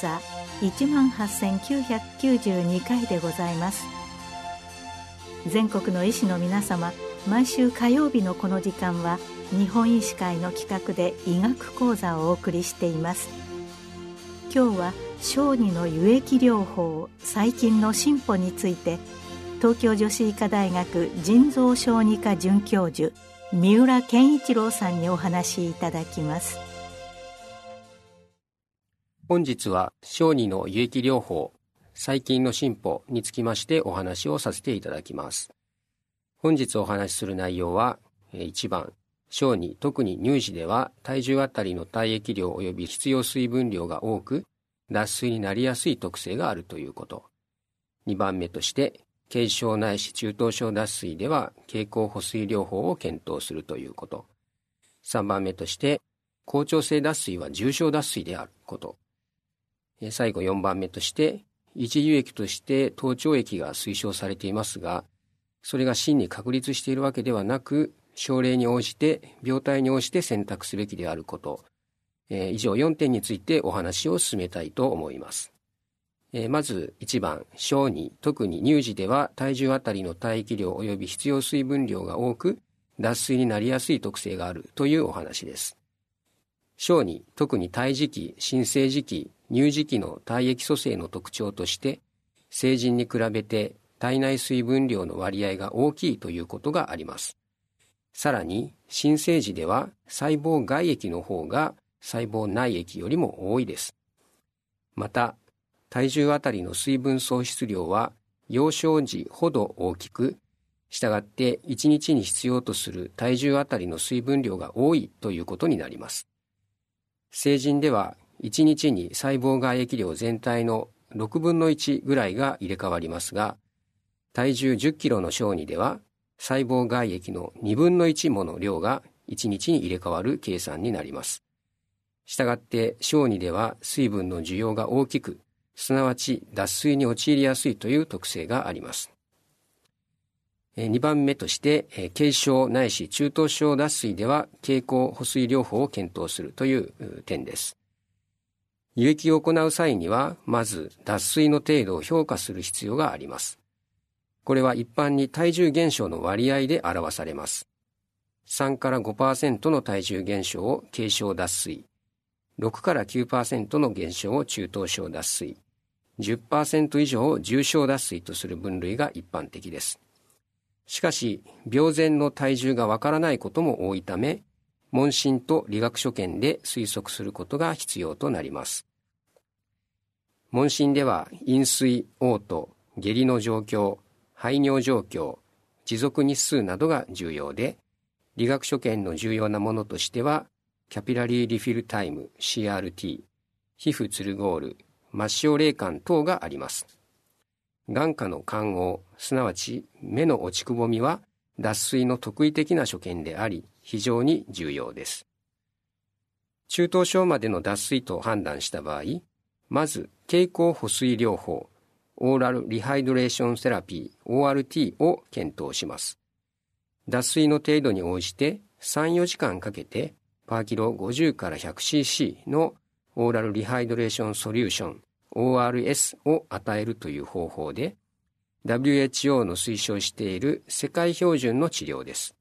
座18,992回でございます。全国の医師の皆様毎週火曜日のこの時間は日本医師会の企画で医学講座をお送りしています。今日は小児の輸液療法最近の進歩について東京女子医科大学腎臓小児科准教授三浦健一郎さんにお話しいただきます。本日は小児の輸液療法最近の進歩につきましてお話をさせていただきます。本日お話しする内容は1番小児特に乳児では体重あたりの体液量及び必要水分量が多く脱水になりやすい特性があるということ。2番目として軽症ないし中等症脱水では経口補水療法を検討するということ。3番目として校長性脱水は重症脱水であること。最後4番目として一輸液として頭頂液が推奨されていますがそれが真に確立しているわけではなく症例に応じて病態に応じて選択すべきであること。え、以上4点についてお話を進めたいと思います、えまず1番。小児特に乳児では体重あたりの体液量及び必要水分量が多く脱水になりやすい特性があるというお話です。小児特に胎児期新生児期乳児期の体液組成の特徴として成人に比べて体内水分量の割合が大きいということがあります。さらに新生児では細胞外液の方が細胞内液よりも多いです。また体重あたりの水分喪失量は幼少時ほど大きくしたがって1日に必要とする体重あたりの水分量が多いということになります。成人では1日に細胞外液量全体の6分の1ぐらいが入れ替わりますが、体重10キロの小児では細胞外液の2分の1もの量が1日に入れ替わる計算になります。したがって小児では水分の需要が大きく、すなわち脱水に陥りやすいという特性があります。2番目として、軽症ないし中等症脱水では経口補水療法を検討するという点です。輸液を行う際には、まず脱水の程度を評価する必要があります。これは一般に体重減少の割合で表されます。3から5%の体重減少を軽症脱水、6から9%の減少を中等症脱水、10%以上を重症脱水とする分類が一般的です。しかし、病前の体重がわからないことも多いため、問診と理学所見で推測することが必要となります。問診では、飲水、嘔吐、下痢の状況、排尿状況、持続日数などが重要で、理学所見の重要なものとしては、キャピラリーリフィルタイム CRT、皮膚ツルゴール、末梢霊感等があります。眼下の肝黄、すなわち目の落ちくぼみは脱水の特異的な所見であり、非常に重要です。中等症までの脱水と判断した場合、まず経口補水療法、オーラルリハイドレーションセラピー ORT を検討します。脱水の程度に応じて3、4時間かけてパーキロ50から 100cc のオーラルリハイドレーションソリューション ORS を与えるという方法で WHO の推奨している世界標準の治療です。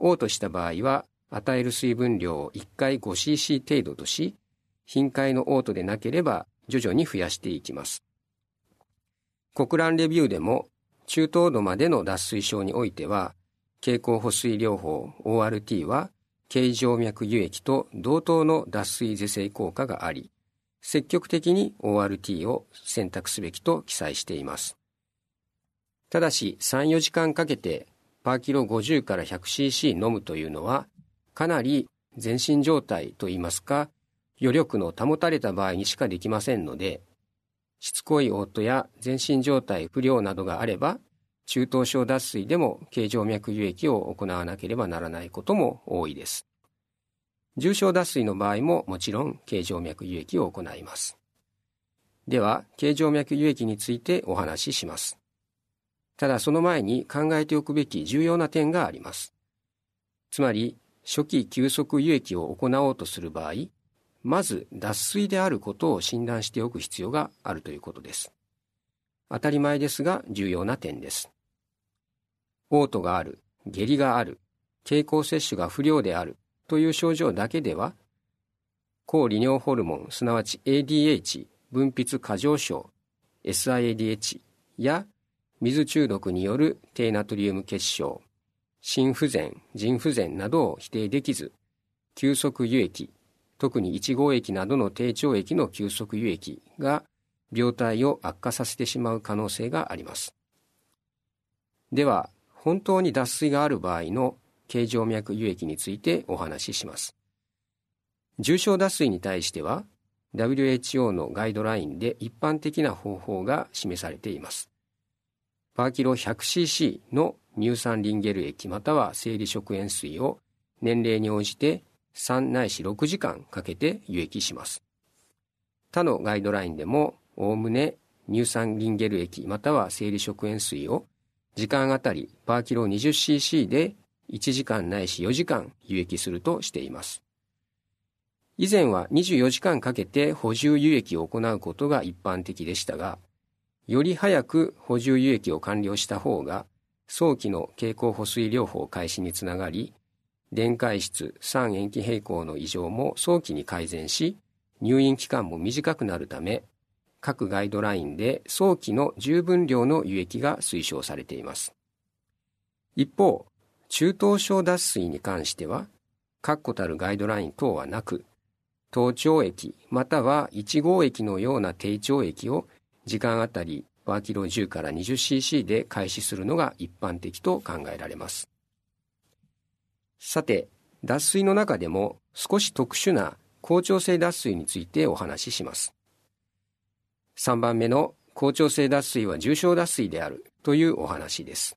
嘔吐した場合は与える水分量を1回 5cc 程度とし、頻回の嘔吐でなければ徐々に増やしていきます。国蘭レビューでも中等度までの脱水症においては、経口補水療法 ORT は形状脈輸液と同等の脱水是正効果があり、積極的に ORT を選択すべきと記載しています。ただし3、4時間かけてパーキロ50から 100cc 飲むというのはかなり全身状態といいますか余力の保たれた場合にしかできませんのでしつこい嘔吐や全身状態不良などがあれば中等症脱水でも形状脈輸液を行わなければならないことも多いです。重症脱水の場合ももちろん形状脈輸液を行います。では、形状脈輸液についてお話しします。ただその前に考えておくべき重要な点があります。つまり、初期急速輸液を行おうとする場合、まず脱水であることを診断しておく必要があるということです。当たり前ですが重要な点です。嘔吐がある、下痢がある、経口摂取が不良であるという症状だけでは、抗利尿ホルモン、すなわち ADH 分泌過剰症、SIADH や水中毒による低ナトリウム結晶、心不全、腎不全などを否定できず、急速輸液、特に1号液などの低腸液の急速輸液が病態を悪化させてしまう可能性があります。では、本当に脱水がある場合の形状脈輸液についてお話しします。重症脱水に対しては、WHO のガイドラインで一般的な方法が示されています。パーキロ 100cc の乳酸リンゲル液または生理食塩水を年齢に応じて3ないし6時間かけて輸液します。他のガイドラインでも、おおむね乳酸リンゲル液または生理食塩水を時間あたりパーキロ 20cc で1時間ないし4時間輸液するとしています。以前は24時間かけて補充輸液を行うことが一般的でしたが、より早く補充輸液を完了した方が、早期の経口補水療法開始につながり、電解質、酸塩基平衡の異常も早期に改善し、入院期間も短くなるため、各ガイドラインで早期の十分量の輸液が推奨されています。一方、中等症脱水に関しては、確固たるガイドライン等はなく、頭頂液または1号液のような低腸液を時間あたりワーキロ10から 20cc で開始するのが一般的と考えられます。さて、脱水の中でも少し特殊な校長性脱水についてお話しします。3番目の校長性脱水は重症脱水であるというお話です。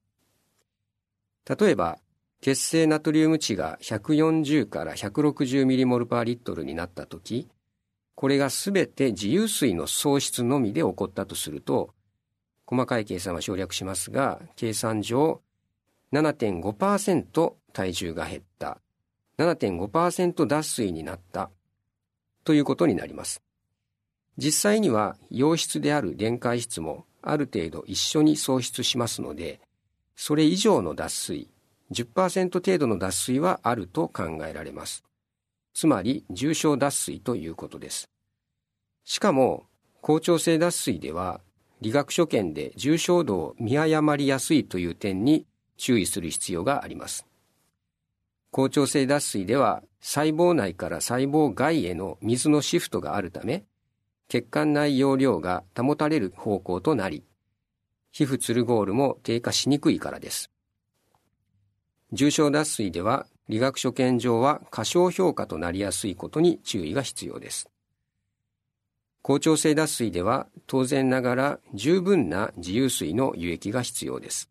例えば、血清ナトリウム値が140から160ミリモルパーリットルになったとき、これがすべて自由水の喪失のみで起こったとすると、細かい計算は省略しますが、計算上7.5%体重が減った、7.5%脱水になったということになります。実際には溶質である電解質もある程度一緒に喪失しますので、それ以上の脱水、10%程度の脱水はあると考えられます。つまり重症脱水ということです。しかも、校長性脱水では、理学所見で重症度を見誤りやすいという点に注意する必要があります。校長性脱水では細胞内から細胞外への水のシフトがあるため、血管内容量が保たれる方向となり、皮膚ツルゴールも低下しにくいからです。重症脱水では理学所見上は過小評価となりやすいことに注意が必要です。校長性脱水では当然ながら十分な自由水の輸液が必要です。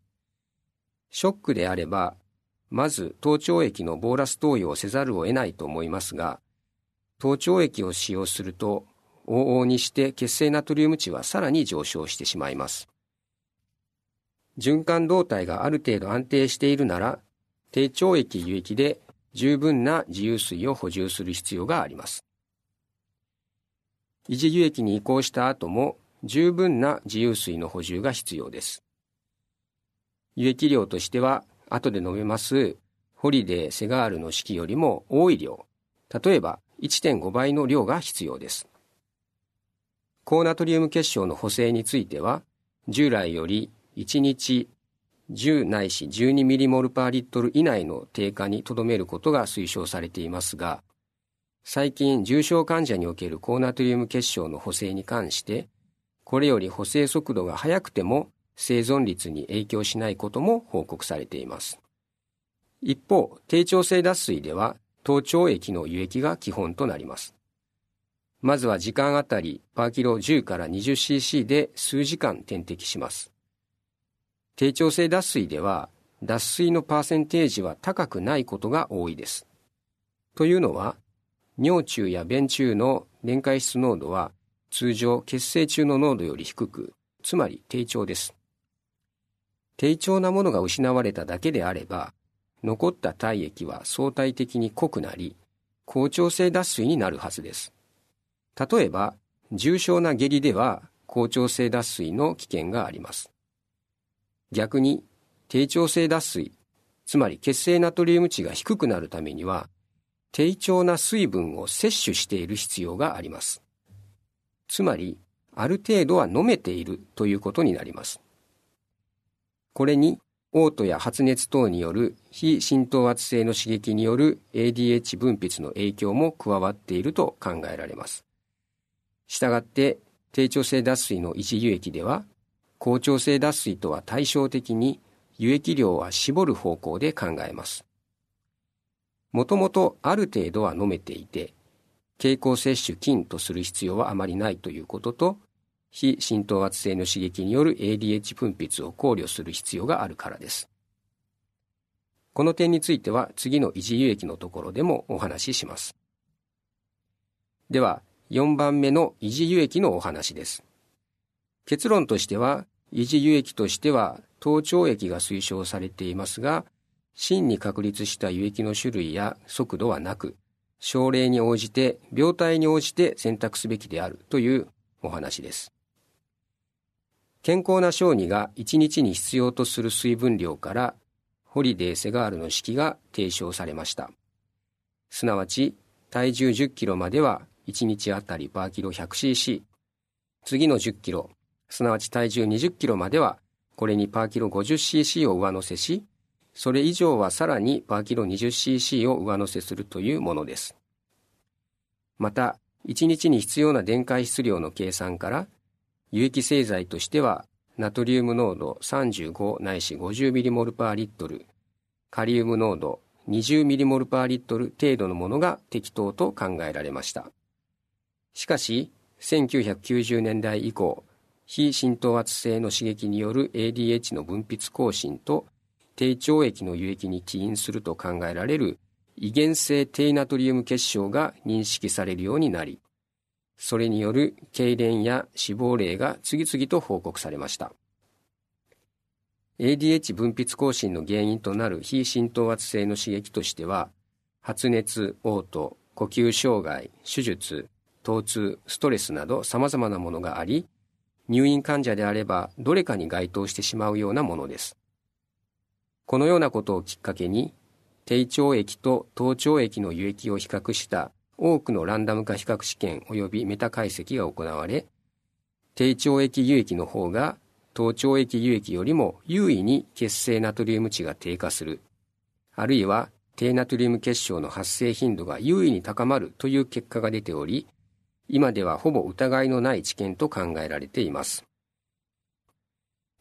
ショックであれば、まず頭頂液のボーラス投与をせざるを得ないと思いますが、頭頂液を使用すると往々にして血清ナトリウム値はさらに上昇してしまいます。循環動態がある程度安定しているなら低腸液輸液で十分な自由水を補充する必要があります。維持輸液に移行した後も十分な自由水の補充が必要です。輸液量としては後で述べますホリデー・セガールの式よりも多い量、例えば1.5倍の量が必要です。高ナトリウム結晶の補正については従来より1日10ないし12ミリモルパーリットル以内の低下にとどめることが推奨されていますが、最近重症患者における高ナトリウム結晶の補正に関して、これより補正速度が速くても生存率に影響しないことも報告されています。一方、低調性脱水では、頭頂液の輸液が基本となります。まずは時間あたりパーキロ10から 20cc で数時間点滴します。低調性脱水では脱水のパーセンテージは高くないことが多いです。というのは、尿中や便中の電解質濃度は通常血清中の濃度より低く、つまり低調です。低調なものが失われただけであれば、残った体液は相対的に濃くなり、高調性脱水になるはずです。例えば、重症な下痢では高調性脱水の危険があります。逆に、低調性脱水、つまり血清ナトリウム値が低くなるためには、低調な水分を摂取している必要があります。つまり、ある程度は飲めているということになります。これに、嘔吐や発熱等による非浸透圧性の刺激による ADH 分泌の影響も加わっていると考えられます。したがって、低調性脱水の維持輸液では、高調性脱水とは対照的に輸液量は絞る方向で考えます。もともとある程度は飲めていて、経口摂取菌とする必要はあまりないということと、非浸透圧性の刺激による ADH 分泌を考慮する必要があるからです。この点については次の維持輸液のところでもお話しします。では、4番目の維持輸液のお話です。結論としては、維持輸液としては、頭頂液が推奨されていますが、真に確立した輸液の種類や速度はなく、症例に応じて、病態に応じて選択すべきであるというお話です。健康な小児が1日に必要とする水分量からホリデー・セガールの式が提唱されました。すなわち体重10キロまでは1日あたりパーキロ 100cc、次の10キロ、すなわち体重20キロまではこれにパーキロ 50cc を上乗せし、それ以上はさらにパーキロ 20cc を上乗せするというものです。また、1日に必要な電解質量の計算から有機製剤としてはナトリウム濃度35ないし 50ml パーリットルカリウム濃度 20ml パーリットル程度のものが適当と考えられましたしかし1990年代以降非浸透圧性の刺激による ADH の分泌更新と低腸液の輸液に起因すると考えられる遺伝性低ナトリウム結晶が認識されるようになりそれによる痙攣や死亡例が次々と報告されました。ADH 分泌更新の原因となる非浸透圧性の刺激としては、発熱、嘔吐、呼吸障害、手術、疼痛、ストレスなど様々なものがあり、入院患者であればどれかに該当してしまうようなものです。このようなことをきっかけに、低腸液と頭腸液の輸液を比較した多くのランダム化比較試験及びメタ解析が行われ、低腸液輸液の方が頭腸液輸液よりも優位に血清ナトリウム値が低下する、あるいは低ナトリウム結晶の発生頻度が優位に高まるという結果が出ており、今ではほぼ疑いのない知見と考えられています。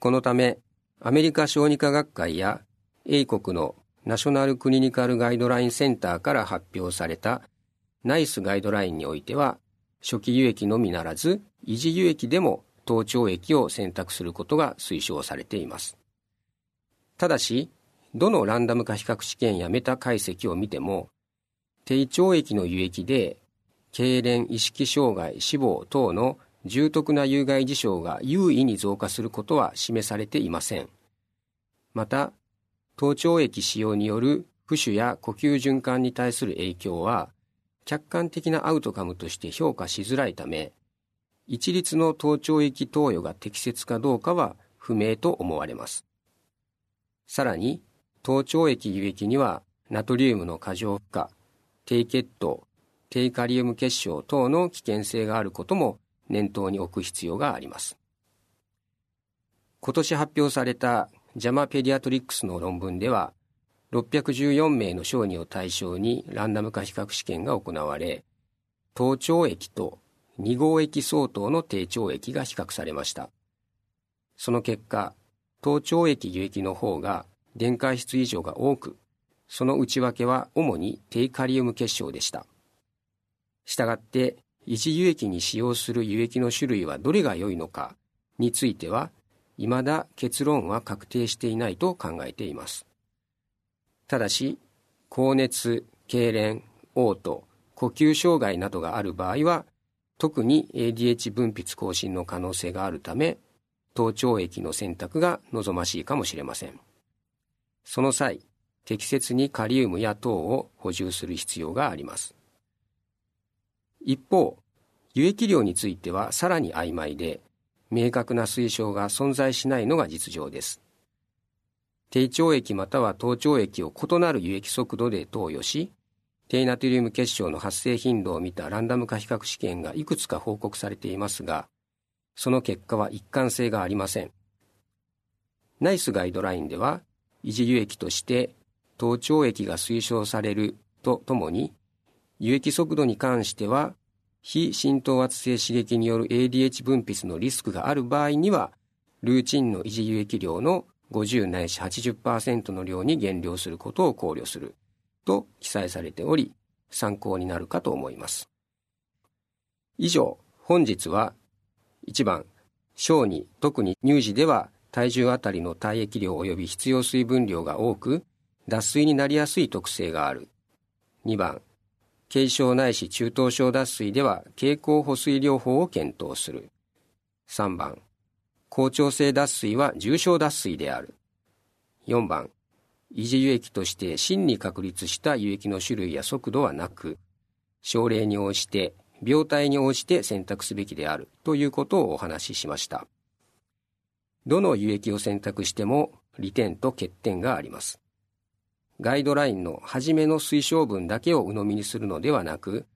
このため、アメリカ小児科学会や英国のナショナルクリニカルガイドラインセンターから発表されたナイスガイドラインにおいては、初期輸液のみならず、維持輸液でも頭腸液を選択することが推奨されています。ただし、どのランダム化比較試験やメタ解析を見ても、低腸液の輸液で、痙攣、意識障害、死亡等の重篤な有害事象が優位に増加することは示されていません。また、頭腸液使用による浮腫や呼吸循環に対する影響は、客観的なアウトカムとして評価しづらいため、一律の頭頂液投与が適切かどうかは不明と思われます。さらに、頭頂液輸液にはナトリウムの過剰負荷、低血糖、低カリウム結晶等の危険性があることも念頭に置く必要があります。今年発表されたジャマペディアトリックスの論文では、614名の小児を対象にランダム化比較試験が行われ、頭頂液と2号液相当の低腸液が比較されました。その結果、頭頂液輸液の方が電解質異常が多く、その内訳は主に低カリウム結晶でした。したがって、維持輸液に使用する輸液の種類はどれが良いのかについては、未だ結論は確定していないと考えています。ただし、高熱、痙攣、嘔吐、呼吸障害などがある場合は、特に ADH 分泌更新の可能性があるため、頭腸液の選択が望ましいかもしれません。その際、適切にカリウムや糖を補充する必要があります。一方、輸液量についてはさらに曖昧で明確な推奨が存在しないのが実情です。低腸液または頭腸液を異なる輸液速度で投与し低ナトリウム結晶の発生頻度を見たランダム化比較試験がいくつか報告されていますがその結果は一貫性がありません。ナイスガイドラインでは維持輸液として頭腸液が推奨されるとともに輸液速度に関しては非浸透圧性刺激による ADH 分泌のリスクがある場合にはルーチンの維持輸液量の50ないし80%の量に減量することを考慮する。と記載されており参考になるかと思います。以上本日は1番小児特に乳児では体重あたりの体液量及び必要水分量が多く脱水になりやすい特性がある。2番軽症ないし中等症脱水では経口補水療法を検討する。3番、校長性脱水は重症脱水である。4番、維持輸液として真に確立した輸液の種類や速度はなく、症例に応じて、病態に応じて選択すべきであるということをお話ししました。どの輸液を選択しても利点と欠点があります。ガイドラインの初めの推奨文だけを鵜呑みにするのではなく、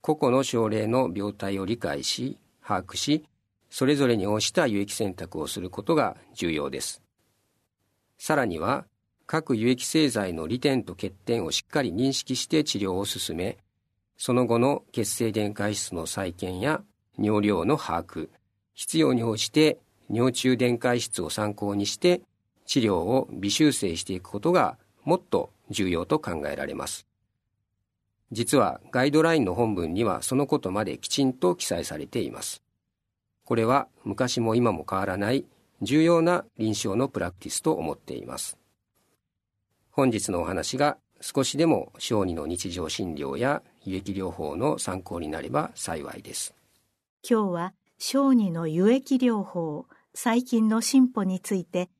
個々の症例の病態を理解し、把握し、それぞれに応じた輸液選択をすることが重要です。さらには、各輸液製剤の利点と欠点をしっかり認識して治療を進め、その後の血清電解質の再建や尿量の把握、必要に応じて尿中電解質を参考にして治療を微修正していくことがもっと重要と考えられます。実はガイドラインの本文にはそのことまできちんと記載されています。これは昔も今も変わらない重要な臨床のプラクティスと思っています。本日のお話が少しでも小児の日常診療や輸液療法の参考になれば幸いです。今日は小児の輸液療法最近の進歩について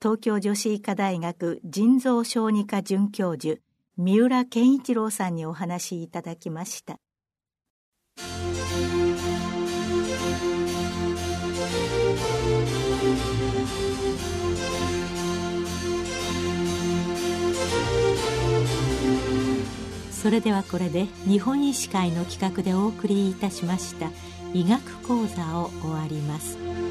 東京女子医科大学腎臓小児科准教授三浦健一郎さんにお話しいただきましたそれではこれで日本医師会の企画でお送りいたしました医学講座を終わります。